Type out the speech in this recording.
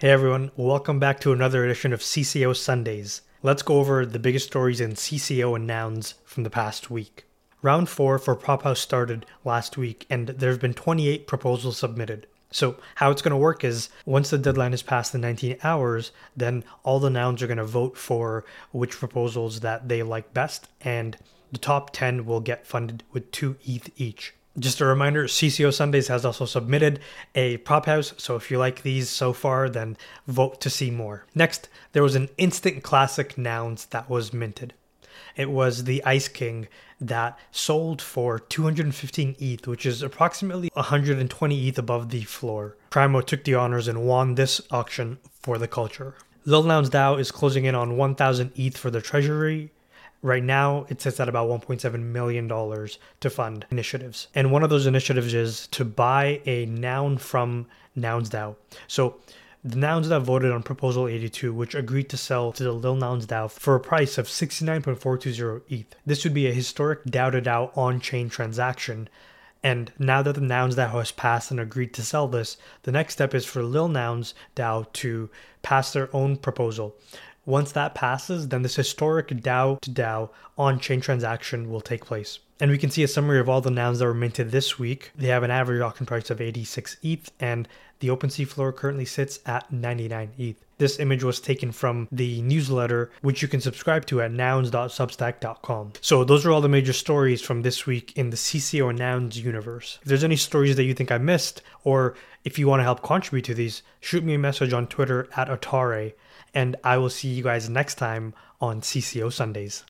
Hey everyone, welcome back to another edition of CC0 Sundays. Let's go over the biggest stories in CC0 and nouns from the past week. Round 4 for Prop House started last week, and there have been 28 proposals submitted. So, how it's going to work is once the deadline is past the 19 hours, then all the nouns are going to vote for which proposals that they like best, and the top 10 will get funded with 2 ETH each. Just a reminder CC0 Sundays has also submitted a prop house, so if you like these so far, then vote to see more. Next, there was an instant classic nouns that was minted. It was the Ice King that sold for 215 ETH, which is approximately 120 ETH above the floor. Primo took the honors and won this auction for the culture. Lil Nouns DAO is closing in on 1,000 ETH for the treasury, Right now, it sits at about $1.7 million to fund initiatives. And one of those initiatives is to buy a noun from Nouns DAO. So the Nouns DAO voted on Proposal 82, which agreed to sell to the Lil Nouns DAO for a price of 69.420 ETH. This would be a historic DAO to DAO on chain transaction. And now that the Nouns DAO has passed and agreed to sell this, the next step is for Lil Nouns DAO to pass their own proposal. Once that passes, then this historic DAO to DAO on chain transaction will take place. And we can see a summary of all the nouns that were minted this week. They have an average auction price of 86 ETH, and the OpenSea floor currently sits at 99 ETH. This image was taken from the newsletter, which you can subscribe to at nouns.substack.com. So, those are all the major stories from this week in the CC0 Nouns universe. If there's any stories that you think I missed, or if you want to help contribute to these, shoot me a message on Twitter at atareh and I will see you guys next time on CC0 Sundays.